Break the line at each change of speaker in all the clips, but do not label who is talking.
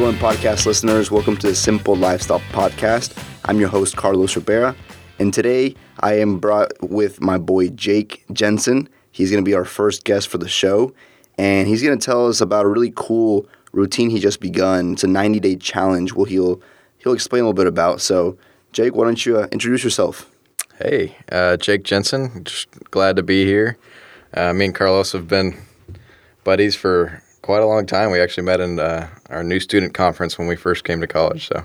It podcast listeners? Welcome to the Simple Lifestyle Podcast. I'm your host, Carlos Rivera, and today I am brought with my boy Jake Jensen. He's going to be our first guest for the show, and he's going to tell us about a really cool routine he just begun. It's a 90 day challenge. Well, he'll he'll explain a little bit about. So, Jake, why don't you uh, introduce yourself?
Hey, uh, Jake Jensen. Just glad to be here. Uh, me and Carlos have been buddies for quite a long time. We actually met in uh, our new student conference when we first came to college. So,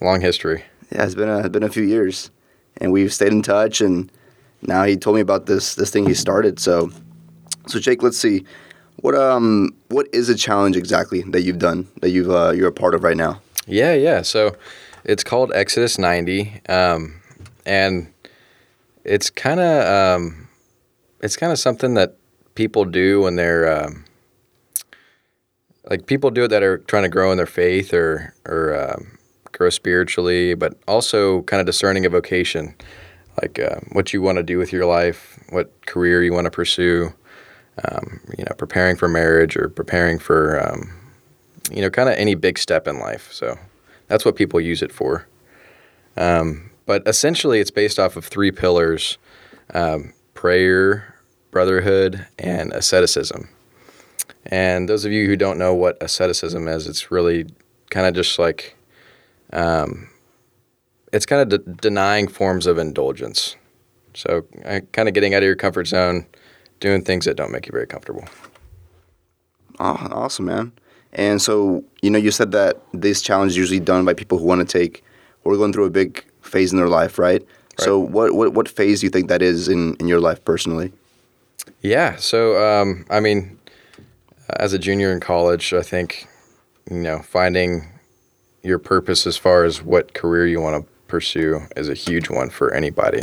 long history.
Yeah, it's been a, it's been a few years, and we've stayed in touch. And now he told me about this this thing he started. So, so Jake, let's see, what um what is a challenge exactly that you've done that you've uh, you're a part of right now?
Yeah, yeah. So, it's called Exodus 90, um, and it's kind of um, it's kind of something that people do when they're um, like people do it that are trying to grow in their faith or or um, grow spiritually, but also kind of discerning a vocation, like uh, what you want to do with your life, what career you want to pursue, um, you know, preparing for marriage or preparing for um, you know, kind of any big step in life. So that's what people use it for. Um, but essentially, it's based off of three pillars: um, prayer, brotherhood, and asceticism. And those of you who don't know what asceticism is, it's really kind of just like, um, it's kind of de- denying forms of indulgence. So, uh, kind of getting out of your comfort zone, doing things that don't make you very comfortable.
Oh, awesome, man. And so, you know, you said that this challenge is usually done by people who want to take or going through a big phase in their life, right? right? So, what, what what phase do you think that is in in your life personally?
Yeah. So, um, I mean, as a junior in college, I think, you know, finding your purpose as far as what career you want to pursue is a huge one for anybody.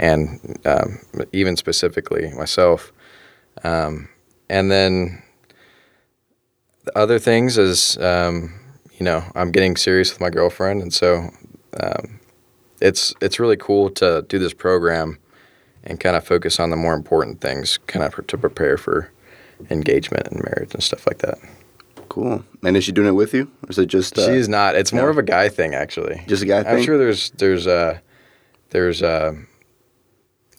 And um, even specifically myself. Um, and then the other things is, um, you know, I'm getting serious with my girlfriend. And so um, it's, it's really cool to do this program and kind of focus on the more important things, kind of to prepare for engagement and marriage and stuff like that.
Cool. And is she doing it with you, or is it just?
Uh, She's not. It's more of a guy thing, actually.
Just a guy thing.
I'm sure there's there's uh there's uh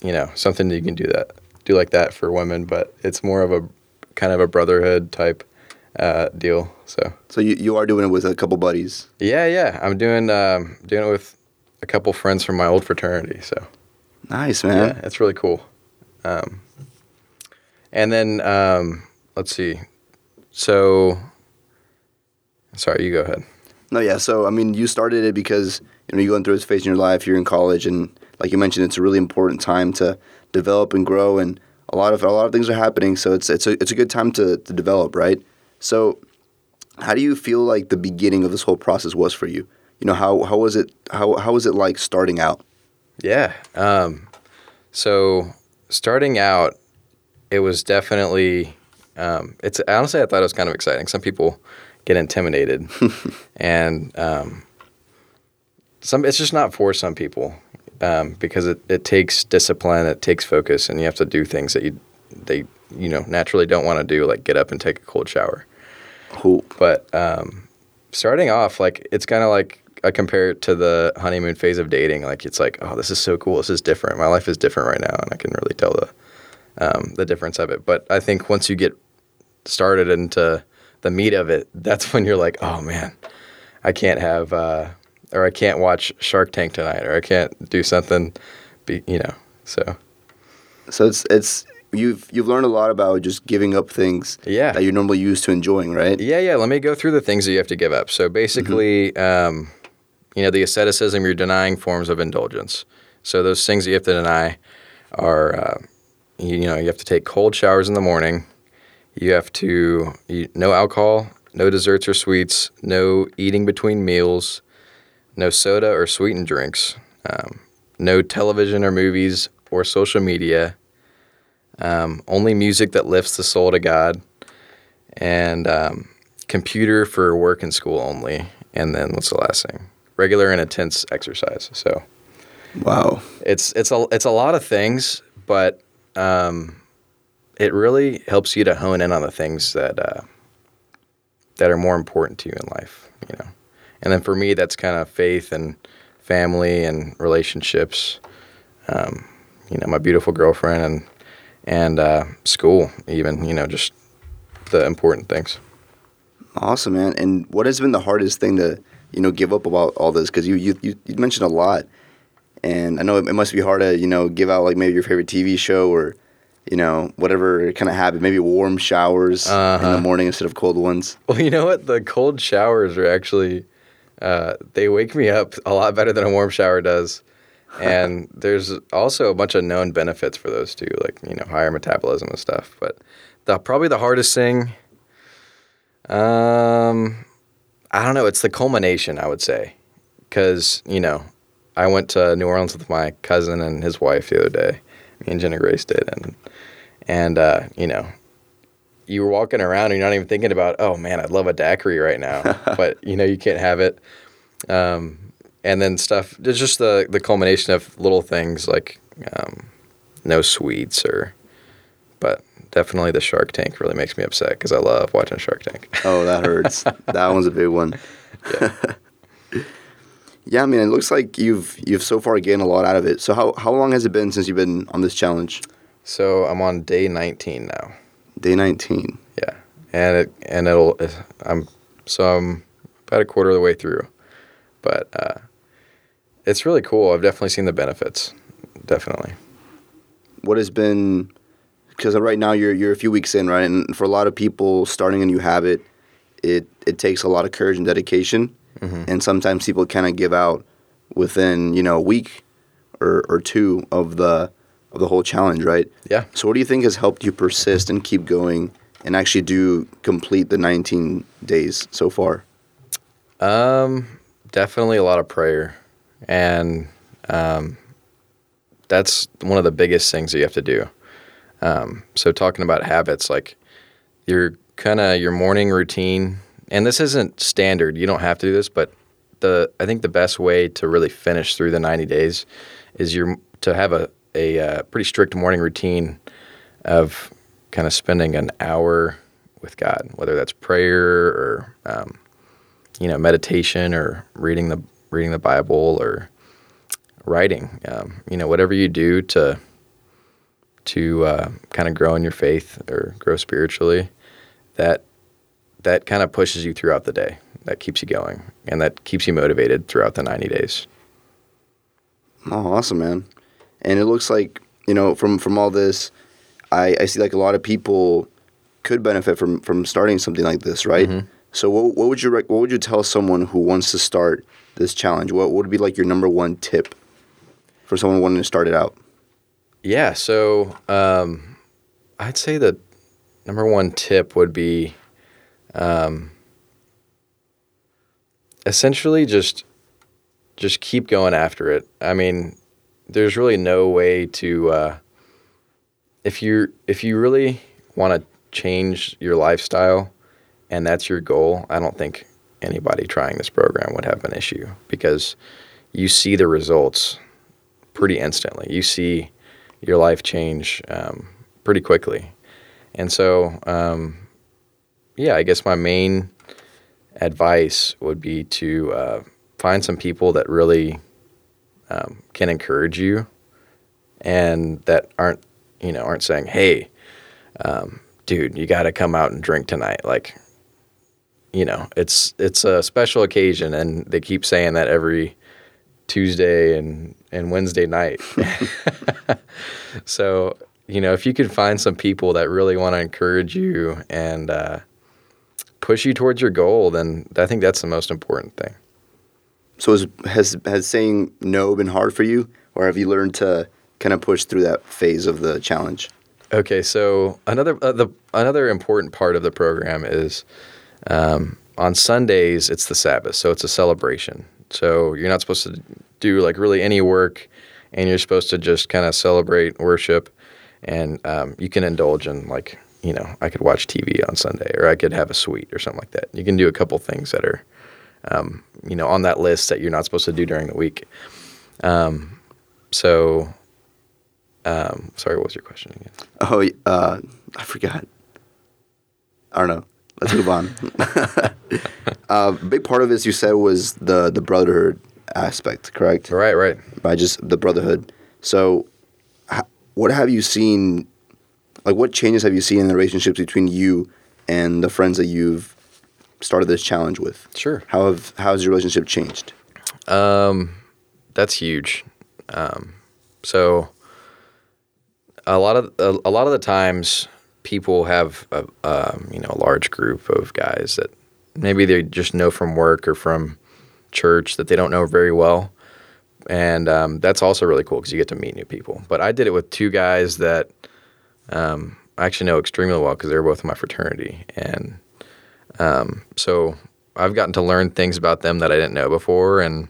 you know something that you can do that do like that for women, but it's more of a kind of a brotherhood type uh, deal. So.
So you, you are doing it with a couple buddies.
Yeah, yeah. I'm doing um, doing it with a couple friends from my old fraternity. So.
Nice, man.
Yeah, it's really cool. Um, and then um, let's see. So, sorry, you go ahead.
No, yeah. So I mean, you started it because you know you're going through this phase in your life. You're in college, and like you mentioned, it's a really important time to develop and grow, and a lot of a lot of things are happening. So it's it's a it's a good time to to develop, right? So, how do you feel like the beginning of this whole process was for you? You know, how how was it how how was it like starting out?
Yeah. Um, so starting out, it was definitely. Um, it's honestly, I thought it was kind of exciting. Some people get intimidated, and um, some it's just not for some people um, because it, it takes discipline, it takes focus, and you have to do things that you they you know naturally don't want to do, like get up and take a cold shower.
Cool.
But um, starting off, like it's kind of like I compare it to the honeymoon phase of dating. Like it's like, oh, this is so cool. This is different. My life is different right now, and I can really tell the um, the difference of it. But I think once you get started into the meat of it, that's when you're like, oh man, I can't have, uh, or I can't watch Shark Tank tonight, or I can't do something, be, you know. So,
so it's it's you've you've learned a lot about just giving up things
yeah.
that you're normally used to enjoying, right?
Yeah, yeah. Let me go through the things that you have to give up. So basically, mm-hmm. um, you know, the asceticism, you're denying forms of indulgence. So those things that you have to deny are, uh, you, you, know, you have to take cold showers in the morning. You have to eat no alcohol, no desserts or sweets, no eating between meals, no soda or sweetened drinks, um, no television or movies or social media, um, only music that lifts the soul to God, and um, computer for work and school only. And then what's the last thing? regular and intense exercise. So,
wow,
it's it's a it's a lot of things, but um, it really helps you to hone in on the things that uh, that are more important to you in life, you know. And then for me, that's kind of faith and family and relationships. Um, you know, my beautiful girlfriend and and uh, school, even you know, just the important things.
Awesome, man. And what has been the hardest thing to you know give up about all this? Because you, you you you mentioned a lot, and I know it, it must be hard to you know give out like maybe your favorite TV show or you know whatever kind of habit. Maybe warm showers in the
Uh-huh.
morning instead of cold ones.
Well, you know what? The cold showers are actually uh, they wake me up a lot better than a warm shower does. And there's also a bunch of known benefits for those too, like you know higher metabolism and stuff. But the probably the hardest thing, um, I don't know. It's the culmination, I would say, because you know I went to New Orleans with my cousin and his wife the other day. Me and Jenna Grace did, and and uh, you know you were walking around and you're not even thinking about, oh man, I'd love a daiquiri right now, but you know you can't have it. Um, and then stuff, it's just the the culmination of little things like um, no sweets or, but definitely the Shark Tank really makes me upset because I love watching Shark Tank.
Oh, that hurts. that one's a big one. Yeah. I mean, it looks like you've you've so far gained a lot out of it. So how how long has it been since you've been on this challenge?
so I'm on day 19 now.
Day nineteen.
Yeah, and it and it'll I'm so I'm about a quarter of the way through, but uh, it's really cool. I've definitely seen the benefits. Definitely.
What has been because right now you're you're a few weeks in, right? And for a lot of people starting a new habit, it it takes a lot of courage and dedication. And sometimes people kind of give out within, you know, a week or, or two of the of the whole challenge, right?
Yeah.
So what do you think has helped you persist and keep going and actually do complete the 19 days so far?
Um, definitely a lot of prayer, and um, that's one of the biggest things that you have to do. Um, so talking about habits, like your kind of your morning routine, and this isn't standard. You don't have to do this, but the I think the best way to really finish through the ninety days is your to have a a uh, pretty strict morning routine of kind of spending an hour with God, whether that's prayer or um, you know meditation or reading the reading the Bible or writing. Um, you know whatever you do to to uh, kind of grow in your faith or grow spiritually, that that kind of pushes you throughout the day. That keeps you going and that keeps you motivated throughout the ninety days.
Oh, awesome, man. And it looks like, you know, from from all this, I, I see like a lot of people could benefit from from starting something like this, right? So what, what would you rec- what would you tell someone who wants to start this challenge? What would be like your number one tip for someone wanting to start it out?
Yeah, so um, I'd say the number one tip would be um, essentially just just keep going after it. I mean, there's really no way to uh, if you if you really want to change your lifestyle and that's your goal. I don't think anybody trying this program would have an issue because you see the results pretty instantly. You see your life change um, pretty quickly. And so, um, yeah, I guess my main advice would be to uh, find some people that really um, can encourage you and that aren't, you know, aren't saying, hey, um, dude, you got to come out and drink tonight. Like, you know, it's it's a special occasion, and they keep saying that every Tuesday and and Wednesday night. so you know, if you could find some people that really want to encourage you and uh, push you towards your goal, then I think that's the most important thing.
So is, has has saying no been hard for you, or have you learned to kind of push through that phase of the challenge?
Okay, so another uh, the another important part of the program is um, on Sundays it's the Sabbath, so it's a celebration. So you're not supposed to do like really any work, and you're supposed to just kind of celebrate, worship, and um, you can indulge in like you know I could watch TV on Sunday, or I could have a sweet or something like that. You can do a couple things that are um, you know on that list that you're not supposed to do during the week. Um, so. Um, sorry, what was your question again?
Oh, uh, I forgot. I don't know. let's move on. uh, big part of this you said was the the brotherhood aspect, correct?
Right, right.
By just the brotherhood. So, what have you seen? Like, what changes have you seen in the relationships between you and the friends that you've started this challenge with?
Sure.
How have how has your relationship changed?
That's huge. Um, so a lot of a, a lot of the times people have a, um, you know a large group of guys that maybe they just know from work or from church that they don't know very well, and um, that's also really cool because you get to meet new people. But I did it with two guys that um, I actually know extremely well because they were both in my fraternity, and um, so I've gotten to learn things about them that I didn't know before, and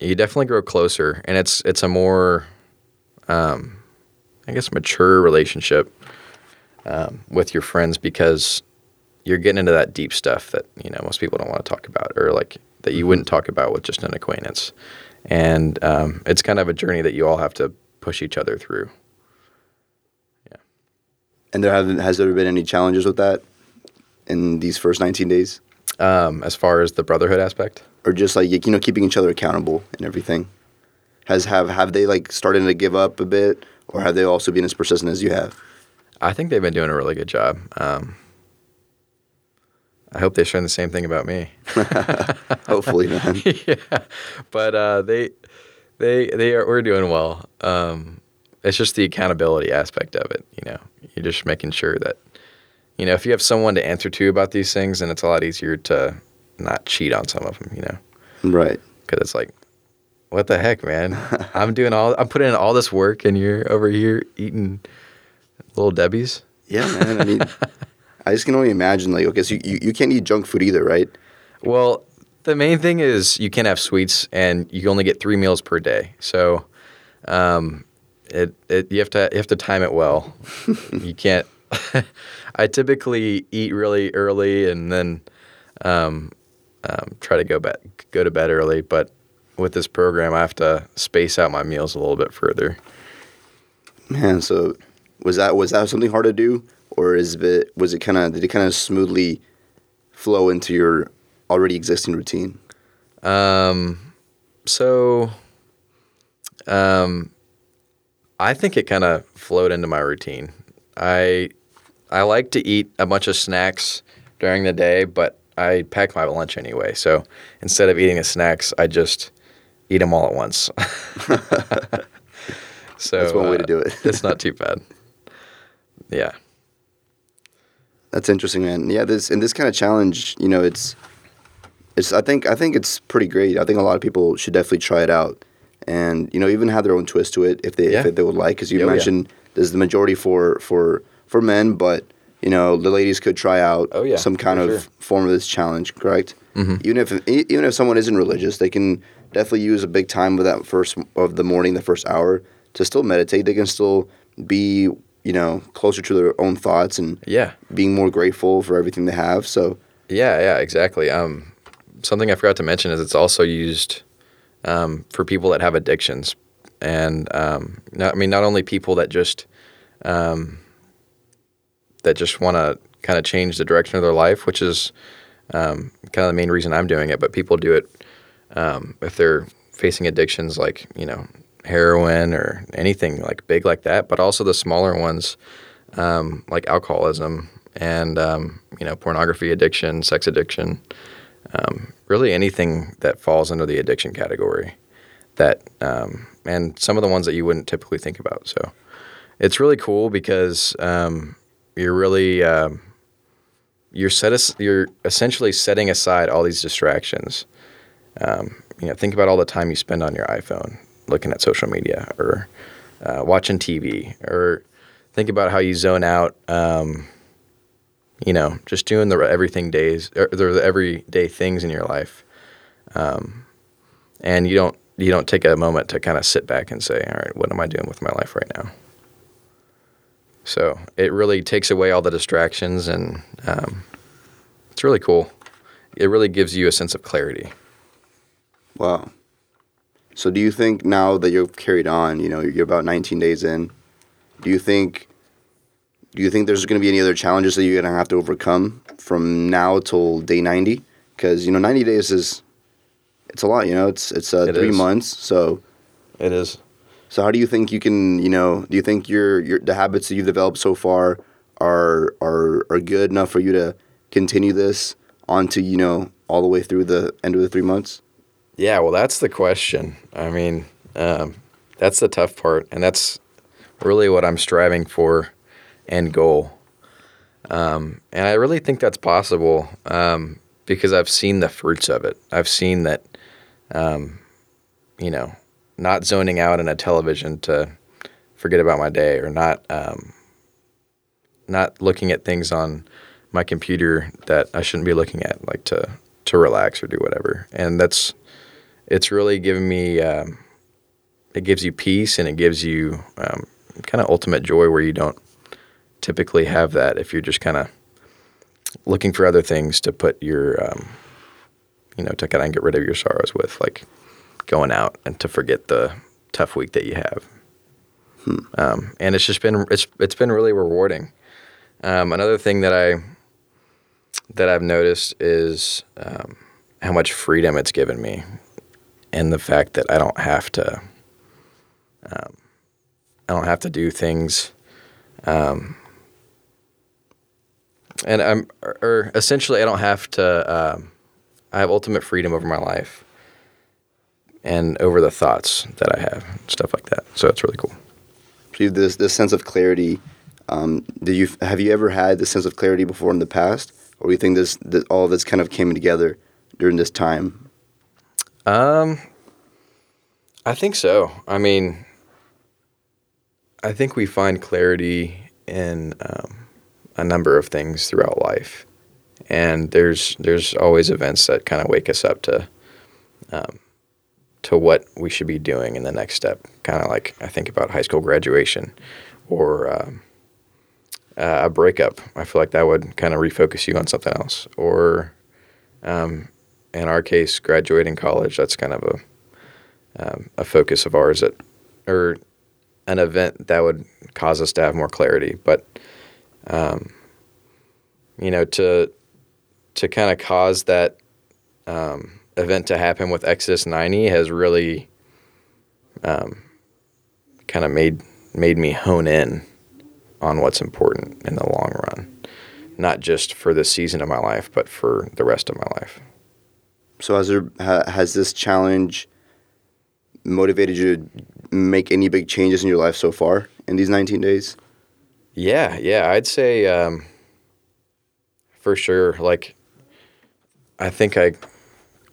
you definitely grow closer. And it's it's a more um, i guess mature relationship um, with your friends because you're getting into that deep stuff that you know most people don't want to talk about or like that you wouldn't talk about with just an acquaintance. And um, it's kind of a journey that you all have to push each other through
And there haven't has there been any challenges with that in these first 19 days,
um, as far as the brotherhood aspect
or just like you know keeping each other accountable and everything? Has have have they like started to give up a bit, or have they also been as persistent as you have?
i think they've been doing a really good job um, i hope they're saying the same thing about me
Hopefully, man.
yeah, but uh, they they they are we're doing well. Um, it's just the accountability aspect of it. You know, you're just making sure that you know if you have someone to answer to about these things, then it's a lot easier to not cheat on some of them. You know,
Right.
because it's like, what the heck, man? I'm doing all I'm putting in all this work, and you're over here eating little Debbie's.
Yeah, man. I mean, I just can only imagine. Like, okay, so you, you, you can't eat junk food either, right?
Well, the main thing is you can't have sweets, and you only get three meals per day. So, um, it, it you have to you have to time it well. you can't. I typically eat really early and then um, um, try to go back go to bed early. But with this program, I have to space out my meals a little bit further.
Man, so was that was that something hard to do, or is it was it kind of did it kind of smoothly flow into your already existing routine?
Um, so, um, I think it kind of flowed into my routine. I I like to eat a bunch of snacks during the day, but I pack my lunch anyway. So instead of eating the snacks, I just eat them all at once. so
That's one way to
uh,
do it.
it's not too bad. Yeah.
That's interesting, man. Yeah, this in this kind of challenge, you know, it's it's I think I think it's pretty great. I think a lot of people should definitely try it out, and you know, even have their own twist to it if they
Yeah.
if they would like. Because you
Oh, yeah.
mentioned there's the majority for for for men, but you know, the ladies could try out
Oh, yeah,
some kind of
sure.
form of this challenge, correct?
Mm-hmm.
Even if even if someone isn't religious, they can definitely use a big time of that first of the morning, the first hour, to still meditate. They can still be you know closer to their own thoughts and
Yeah.
being more grateful for everything they have. So
Yeah, yeah, exactly. Um, something I forgot to mention is it's also used um, for people that have addictions, and um, not, I mean not only people that just um, that just want to kind of change the direction of their life, which is um, kind of the main reason I'm doing it, but people do it um, if they're facing addictions like you know heroin or anything like big like that, but also the smaller ones um, like alcoholism and you know pornography addiction, sex addiction, um, really anything that falls under the addiction category. That um, and some of the ones that you wouldn't typically think about. So it's really cool because um, you're really um, you're set as, you're essentially setting aside all these distractions. Um, you know, think about all the time you spend on your iPhone looking at social media or uh, watching TV, or think about how you zone out. Um, you know, just doing the everything days or the everyday things in your life, um, and you don't you don't take a moment to kind of sit back and say, all right, what am I doing with my life right now? So it really takes away all the distractions, and um, it's really cool. It really gives you a sense of clarity.
Wow. So do you think now that you've carried on, you know, you're about 19 days in, do you think do you think there's going to be any other challenges that you're going to have to overcome from now till day 90? Because you know, 90 days is it's a lot. You know, it's it's uh,
It
three
is.
months. So
It is.
so how do you think you can you know do you think your your the habits that you've developed so far are are are good enough for you to continue this on to you know all the way through the end of the three months?
Yeah, well, that's the question. I mean, um, that's the tough part, and that's really what I'm striving for and goal. Um, and I really think that's possible um, because I've seen the fruits of it. I've seen that, um, you know, not zoning out in a television to forget about my day, or not um, not looking at things on my computer that I shouldn't be looking at, like to to relax or do whatever. And that's it's really given me um, it gives you peace and it gives you um, kind of ultimate joy where you don't typically have that if you're just kind of looking for other things to put your um, you know to kind of get rid of your sorrows with like going out and to forget the tough week that you have. Um, and it's just been it's it's been really rewarding. Um, another thing that I that I've noticed is um, how much freedom it's given me and the fact that I don't have to um, I don't have to do things um, and I'm or, or essentially I don't have to um, I have ultimate freedom over my life and over the thoughts that I have stuff like that so it's really cool
So this this sense of clarity. Um, do you have you ever had this sense of clarity before in the past, or do you think this, this all of this kind of came together during this time?
Um, I think so. I mean, I think we find clarity in um, a number of things throughout life, and there's there's always events that kind of wake us up to um, to what we should be doing in the next step. Kind of like I think about high school graduation or uh, a breakup. I feel like that would kind of refocus you on something else, or um, in our case, graduating college, that's kind of a um, a focus of ours that, or an event that would cause us to have more clarity. But, um, you know, to to kind of cause that um, event to happen with Exodus 90 has really um, kind of made made me hone in on what's important in the long run, not just for this season of my life, but for the rest of my life.
So has there has this challenge motivated you to make any big changes in your life so far in these 19 days?
Yeah, yeah, I'd say um, for sure. Like, I think I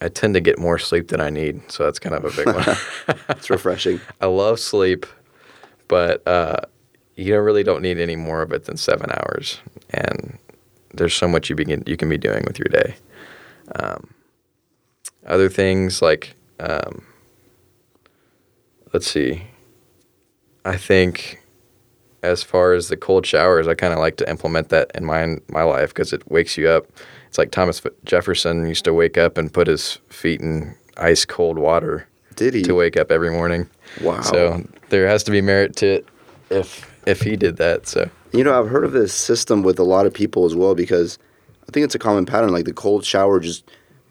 I tend to get more sleep than I need, so that's kind of a big one.
It's refreshing.
I love sleep, but uh, you really don't need any more of it than seven hours, and there's so much you begin you can be doing with your day. Um, other things like, um, let's see, I think as far as the cold showers, I kind of like to implement that in my my life because it wakes you up. It's like Thomas Jefferson used to wake up and put his feet in ice cold water
Did he?
to wake up every morning.
Wow.
So there has to be merit to it if if he did that. So
You know, I've heard of this system with a lot of people as well because I think it's a common pattern. Like the cold shower, just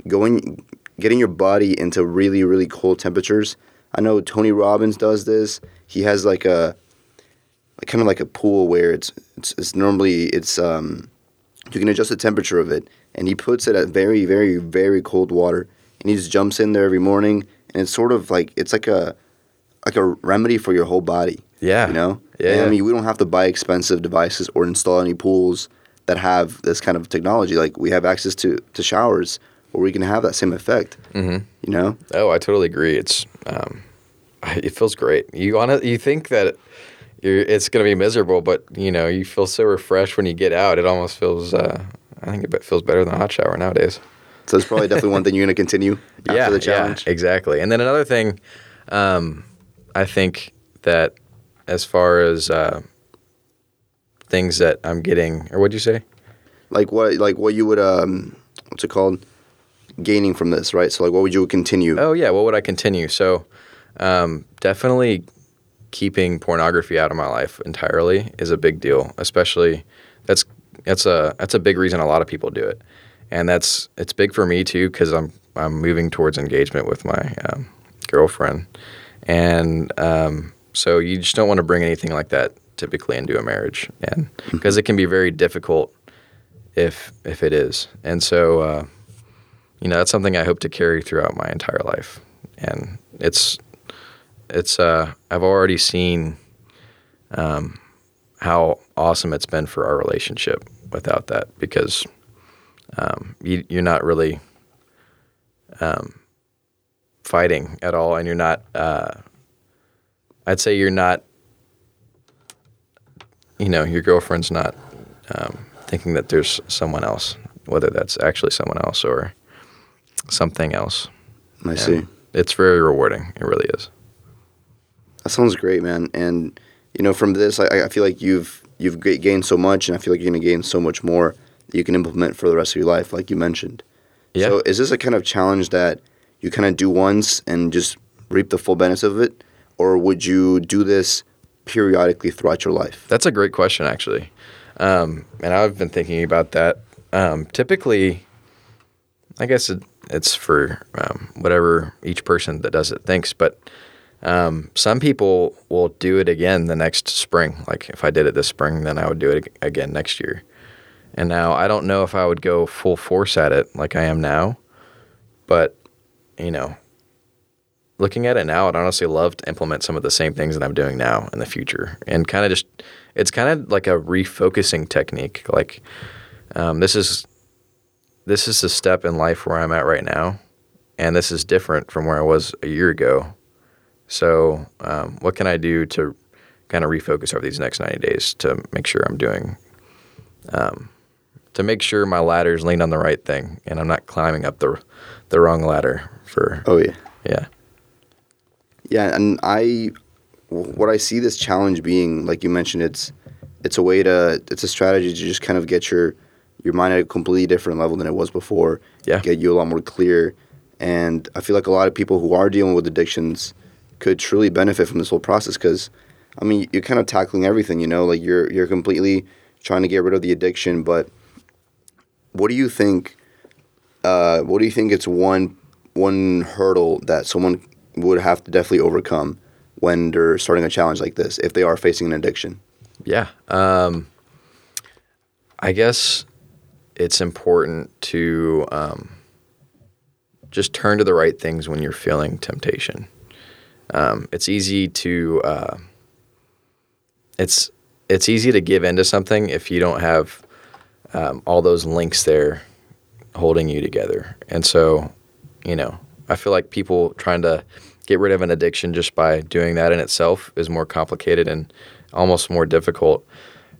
going, getting your body into really, really cold temperatures. I know Tony Robbins does this. He has like a, kind of like a pool where it's it's, it's normally it's um, you can adjust the temperature of it, and he puts it at very, very, very cold water, and he just jumps in there every morning, and it's sort of like it's like a, like a remedy for your whole body.
yeah,
You know?
Yeah,
I mean, we don't have to buy expensive devices or install any pools that have this kind of technology. Like, we have access to, to showers where we can have that same effect.
Mhm.
You know?
Oh, I totally agree. It's um, it feels great. You want to you think that you're it's gonna be miserable, but you know you feel so refreshed when you get out. It almost feels. Uh, I think it feels better than a hot shower nowadays.
So it's probably definitely one thing you're going to continue after
yeah,
the challenge.
Yeah, exactly. And then another thing, um, I think that as far as uh, things that I'm getting, or what'd you say?
Like what? Like what you would um, what's it called? Gaining from this, right? So like, what would you continue?
Oh yeah, what would I continue? So um, definitely keeping pornography out of my life entirely is a big deal. Especially that's that's a that's a big reason a lot of people do it, and that's it's big for me too because I'm I'm moving towards engagement with my um, girlfriend, and um, so you just don't want to bring anything like that typically into a marriage, and because it can be very difficult if if it is, and so uh, you know that's something I hope to carry throughout my entire life, and it's it's uh, I've already seen um, how awesome it's been for our relationship without that because um, you, you're not really um, fighting at all, and you're not. Uh, I'd say you're not. You know, your girlfriend's not um, thinking that there's someone else, whether that's actually someone else or something else.
I
And
see.
It's very rewarding. It really is.
That sounds great, man. And you know, from this, I, I feel like you've you've gained so much, and I feel like you're going to gain so much more that you can implement for the rest of your life, like you mentioned.
Yeah.
So, is this a kind of challenge that you kind of do once and just reap the full benefits of it, or would you do this periodically throughout your life?
That's a great question, actually. Um, and I've been thinking about that. Um, typically, I guess it, it's for um, whatever each person that does it thinks, but um, some people will do it again the next spring. Like if I did it this spring, then I would do it again next year. And now I don't know if I would go full force at it like I am now, but you know, looking at it now, I'd honestly love to implement some of the same things that I'm doing now in the future, and kind of just it's kind of like a refocusing technique. Like um, this is this is the step in life where I'm at right now, and this is different from where I was a year ago. So, um, what can I do to kind of refocus over these next 90 days to make sure I'm doing, um, to make sure my ladder's leaned on the right thing and I'm not climbing up the the wrong ladder for
Oh yeah.
yeah
Yeah, and I, what I see this challenge being, like you mentioned, it's it's a way to it's a strategy to just kind of get your your mind at a completely different level than it was before.
Yeah.
get you a lot more clear, and I feel like a lot of people who are dealing with addictions could truly benefit from this whole process because, I mean, you're kind of tackling everything. You know, like you're you're completely trying to get rid of the addiction, but what do you think? Uh, what do you think? It's one one hurdle that someone would have to definitely overcome when they're starting a challenge like this if they are facing an addiction.
Yeah. Um, I guess it's important to um, just turn to the right things when you're feeling temptation. Um, it's easy to uh, it's it's easy to give into something if you don't have um, all those links there holding you together. And so, you know, I feel like people trying to get rid of an addiction just by doing that in itself is more complicated and almost more difficult.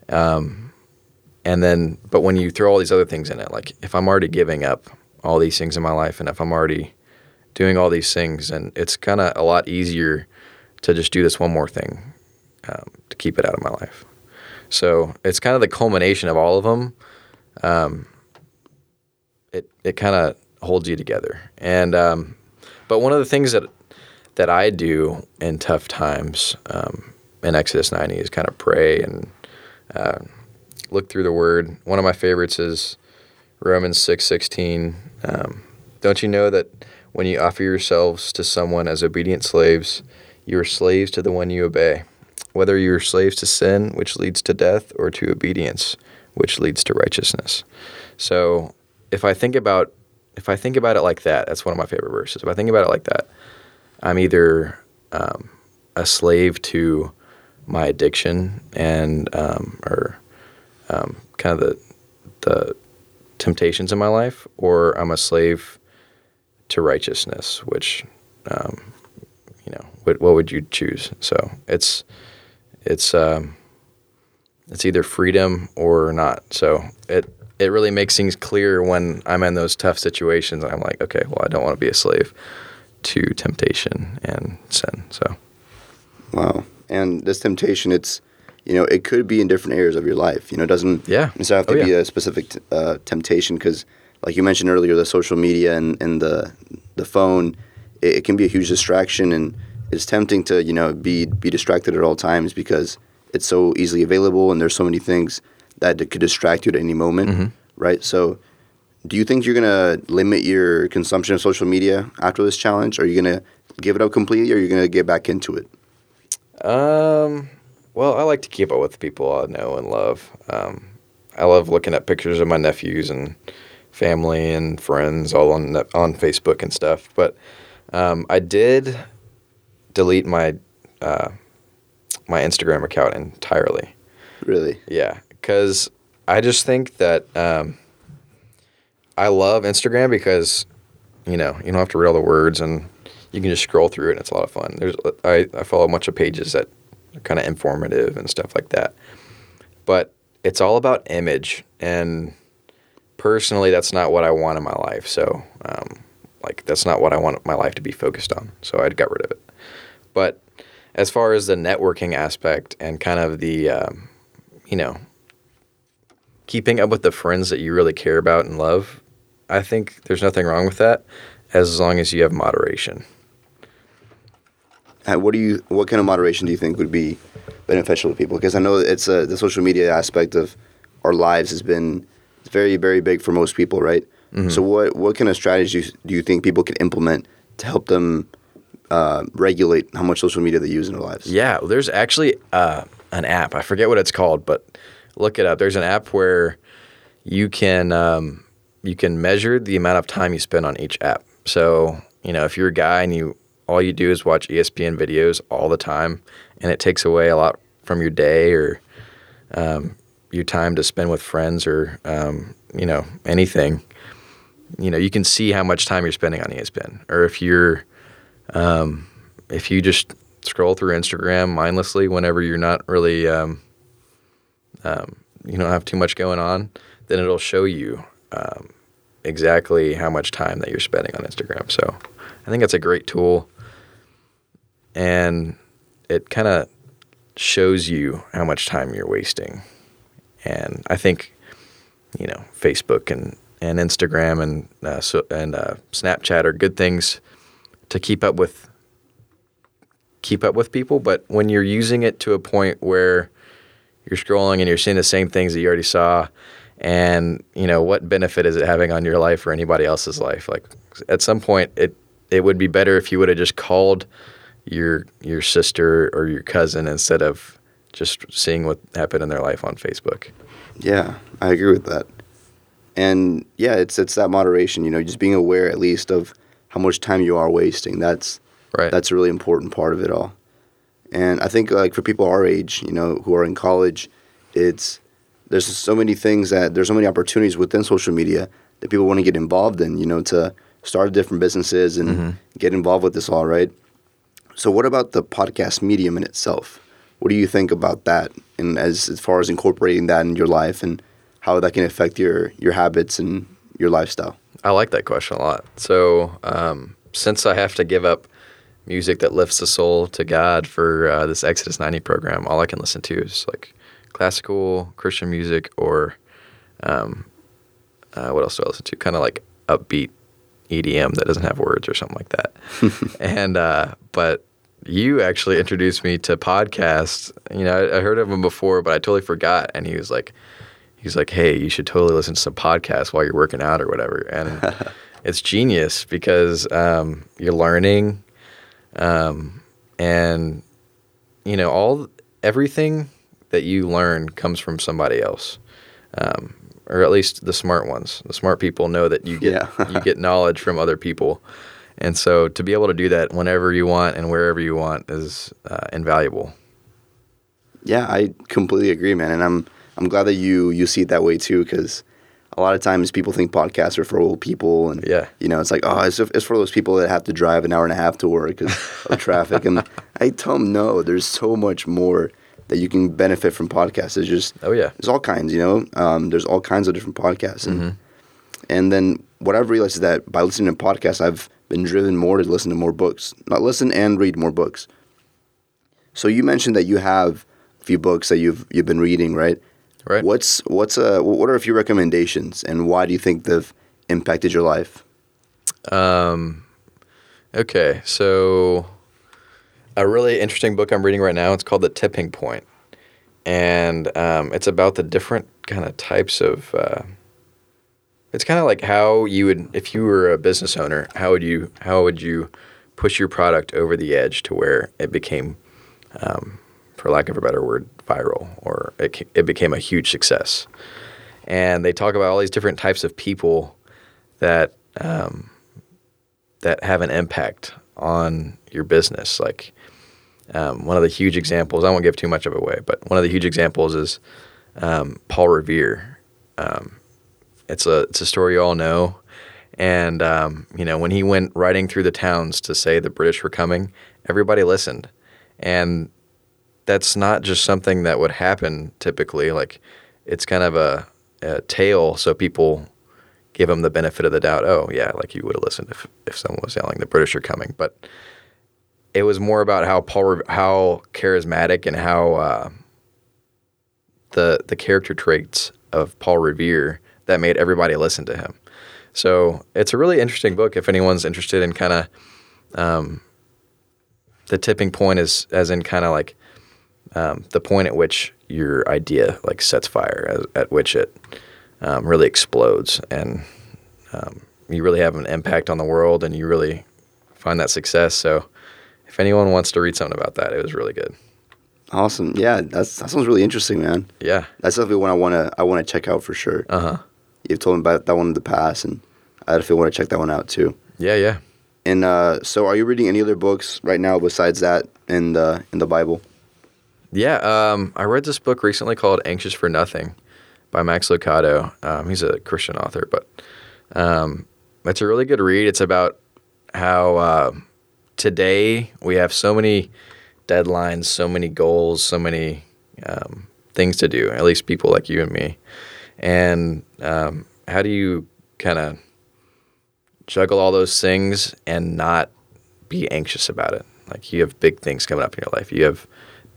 Um, and then, but when you throw all these other things in it, like if I'm already giving up all these things in my life, and if I'm already doing all these things, and it's kind of a lot easier to just do this one more thing um, to keep it out of my life. So it's kind of the culmination of all of them. Um, it it kind of holds you together, and um, but one of the things that that I do in tough times um, in Exodus 90 is kind of pray and uh, look through the Word. One of my favorites is Romans 6:16. um, Don't you know that when you offer yourselves to someone as obedient slaves, you are slaves to the one you obey, whether you are slaves to sin, which leads to death, or to obedience, which leads to righteousness. So if I think about if I think about it like that, that's one of my favorite verses. If I think about it like that, I'm either um, a slave to my addiction and um, or um, kind of the the temptations in my life, or I'm a slave to righteousness, which um, you know, what, what would you choose? So it's it's um, it's either freedom or not. So it it really makes things clear when I'm in those tough situations. I'm like, okay, well, I don't want to be a slave to temptation and sin. So
Wow. And this temptation, it's, you know, it could be in different areas of your life. You know, it doesn't
Yeah.
necessarily have to
Oh,
be
yeah.
a specific t- uh, temptation because, like you mentioned earlier, the social media and, and the the phone, it, it can be a huge distraction and it's tempting to you know be be distracted at all times because it's so easily available and there's so many things that could distract you at any moment,
Mm-hmm.
right? So, do you think you're gonna limit your consumption of social media after this challenge? Are you gonna give it up completely, or are you gonna get back into it?
Um, well, I like to keep up with people I know and love. Um, I love looking at pictures of my nephews and family and friends all on on Facebook and stuff. But um, I did delete my uh, my Instagram account entirely.
Really?
Yeah, because I just think that um, I love Instagram because you know you don't have to read all the words and you can just scroll through it and it's a lot of fun. There's I, I follow a bunch of pages that are kind of informative and stuff like that, but it's all about image and personally that's not what I want in my life. So um, like that's not what I want my life to be focused on. So I'd got rid of it. But as far as the networking aspect and kind of the um, you know keeping up with the friends that you really care about and love, I think there's nothing wrong with that as long as you have moderation.
What do you? What kind of moderation do you think would be beneficial to people? Because I know it's uh, the social media aspect of our lives has been very, very big for most people, right? So, what what kind of strategies do you think people can implement to help them uh, regulate how much social media they use in their lives?
Yeah, well, there's actually uh, an app. I forget what it's called, but look it up. There's an app where you can um, you can measure the amount of time you spend on each app. So you know, if you're a guy and you all you do is watch ESPN videos all the time, and it takes away a lot from your day or um, your time to spend with friends or um, you know anything. You know, you can see how much time you're spending on ESPN, or if you're um, if you just scroll through Instagram mindlessly whenever you're not really um, um, you don't have too much going on, then it'll show you um, exactly how much time that you're spending on Instagram. So I think that's a great tool, and it kind of shows you how much time you're wasting. And I think you know Facebook and and Instagram and uh, so, and uh, Snapchat are good things to keep up with keep up with people. But when you're using it to a point where you're scrolling and you're seeing the same things that you already saw, and you know what benefit is it having on your life or anybody else's life? Like at some point, it it would be better if you would have just called your your sister or your cousin instead of just seeing what happened in their life on Facebook.
Yeah, I agree with that. And yeah, it's it's that moderation, you know, just being aware at least of how much time you are wasting. That's
Right.
that's a really important part of it all. And I think like for people our age, you know, who are in college, it's there's so many things that there's so many opportunities within social media that people want to get involved in, you know, to start different businesses and mm-hmm. get involved with this all, right? So what about the podcast medium in itself? What do you think about that and as as far as incorporating that in your life and how that can affect your your habits and your lifestyle?
I like that question a lot. So, um, since I have to give up music that lifts the soul to God for uh, this Exodus 90 program, all I can listen to is like classical Christian music or um, uh, what else do I listen to? Kind of like upbeat EDM that doesn't have words or something like that. and, uh, but you actually introduced me to podcasts. You know, I, I heard of them before, but I totally forgot. And he was like, he's like, hey, you should totally listen to some podcasts while you're working out or whatever. And it's genius because um, you're learning, um, and you know all everything that you learn comes from somebody else, um, or at least the smart ones. The smart people know that you get
Yeah.
you get knowledge from other people, and so to be able to do that whenever you want and wherever you want is uh, invaluable.
Yeah, I completely agree, man, and I'm I'm glad that you you see it that way too, because a lot of times people think podcasts are for old people, and
Yeah.
you know, it's like oh, it's, it's for those people that have to drive an hour and a half to work because of traffic, and I tell them no, there's so much more that you can benefit from podcasts. There's just
Oh yeah,
there's all kinds, you know, um, there's all kinds of different podcasts, and and then what I've realized is that by listening to podcasts, I've been driven more to listen to more books, not listen and read more books. So you mentioned that you have a few books that you've you've been reading, right?
right.
What's what's uh what are a few recommendations, and why do you think they've impacted your life?
Um, okay, so a really interesting book I'm reading right now. It's called The Tipping Point, and um, it's about the different kind of types of. Uh, it's kind of like how you would, if you were a business owner, how would you how would you push your product over the edge to where it became, um, for lack of a better word, viral, or it it became a huge success. And they talk about all these different types of people that um, that have an impact on your business. Like um, one of the huge examples, I won't give too much of it away, but one of the huge examples is um, Paul Revere. Um, it's a it's a story you all know, and um, you know when he went riding through the towns to say the British were coming, everybody listened, and that's not just something that would happen typically. Like it's kind of a, a tale, so people give him the benefit of the doubt. Oh yeah, like you would have listened if if someone was yelling the British are coming, but it was more about how Paul how charismatic and how uh, the the character traits of Paul Revere that made everybody listen to him. So it's a really interesting book if anyone's interested in kind of um, the tipping point is as in kind of like um, the point at which your idea like sets fire, as, at which it um, really explodes, and um, you really have an impact on the world, and you really find that success. So if anyone wants to read something about that, it was really good.
Awesome. Yeah, that's that sounds really interesting, man.
Yeah.
That's definitely one I wanna I wanna check out for sure.
Uh huh.
You've told me about that one in the past, and I definitely want to check that one out too.
Yeah, yeah.
And uh, so, are you reading any other books right now besides that in the in the Bible?
Yeah, um, I read this book recently called "Anxious for Nothing" by Max Lucado. Um, he's a Christian author, but um, it's a really good read. It's about how uh, today we have so many deadlines, so many goals, so many um, things to do. At least people like you and me. And um, how do you kind of juggle all those things and not be anxious about it? Like you have big things coming up in your life. You have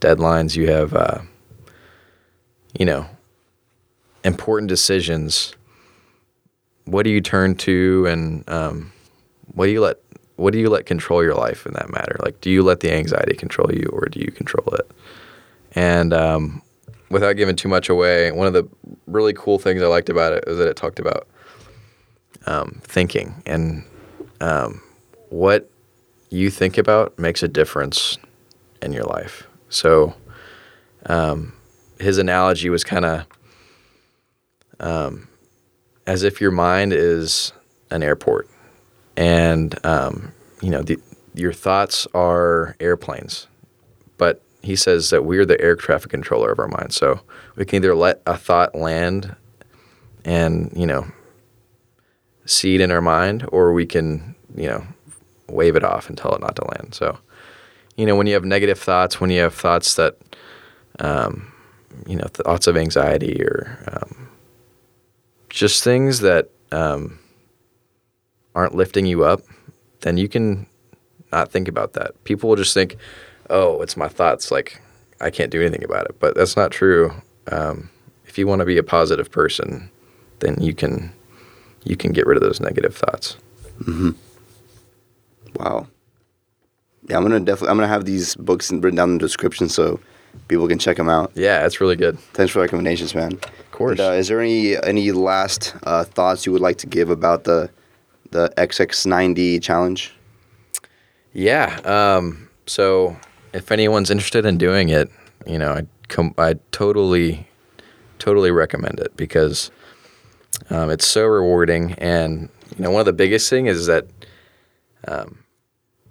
deadlines. You have, uh, you know, important decisions. What do you turn to, and um, what do you let what do you let control your life in that matter? Like, do you let the anxiety control you, or do you control it? And um, without giving too much away, one of the really cool things I liked about it is that it talked about um, thinking and um, what you think about makes a difference in your life. So, um, his analogy was kind of um, as if your mind is an airport, and um, you know the, your thoughts are airplanes, he says that we're the air traffic controller of our mind. So we can either let a thought land and, you know, seed in our mind, or we can, you know, wave it off and tell it not to land. So, you know, when you have negative thoughts, when you have thoughts that, um, you know, thoughts of anxiety or um, just things that um, aren't lifting you up, then you can not think about that. People will just think, oh, it's my thoughts. Like I can't do anything about it. But that's not true. Um, if you want to be a positive person, then you can you can get rid of those negative thoughts.
Mm-hmm. Wow. Yeah, I'm gonna definitely I'm gonna have these books written down in the description so people can check them out.
Yeah, it's really good.
Thanks for the recommendations, man.
Of course.
And, uh, is there any any last uh, thoughts you would like to give about the the Exodus 90 challenge?
Yeah. Um, so if anyone's interested in doing it, you know, I com- I totally, totally recommend it because um, it's so rewarding. And you know, one of the biggest thing is that um,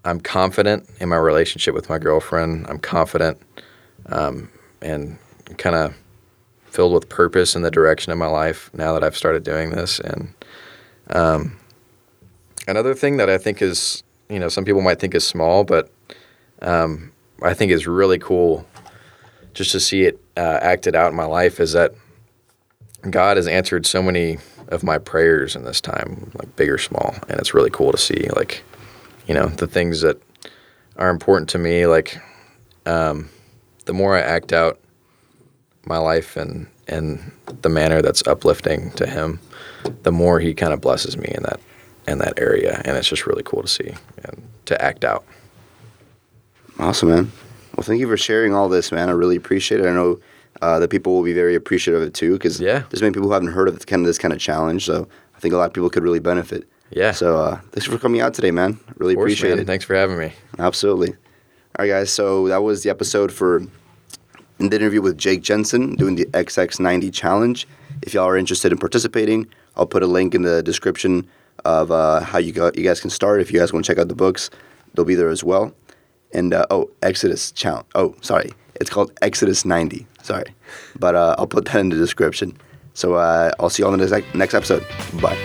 I'm confident in my relationship with my girlfriend. I'm confident um, and kind of filled with purpose in the direction of my life now that I've started doing this. And um, another thing that I think is, you know, some people might think is small, but um, I think is really cool just to see it uh, acted out in my life is that God has answered so many of my prayers in this time, like big or small, and it's really cool to see, like, you know, the things that are important to me. Like, um, the more I act out my life and in the manner that's uplifting to Him, the more He kind of blesses me in that in that area, and it's just really cool to see and to act out.
Awesome, man. Well, thank you for sharing all this, man. I really appreciate it. I know uh, that people will be very appreciative of it too, because
Yeah.
there's many people who haven't heard of kind of this kind of challenge. So I think a lot of people could really benefit.
Yeah.
So uh, thanks for coming out today, man. Really
course,
appreciate
man.
it.
Thanks for having me.
Absolutely. All right, guys. So that was the episode for the interview with Jake Jensen doing the Exodus 90 challenge. If y'all are interested in participating, I'll put a link in the description of uh, how you go, you guys can start. If you guys want to check out the books, they'll be there as well. And uh, oh, Exodus challenge. Oh, sorry, it's called Exodus 90. Sorry, but uh, I'll put that in the description. So uh, I'll see you in the next next episode. Bye.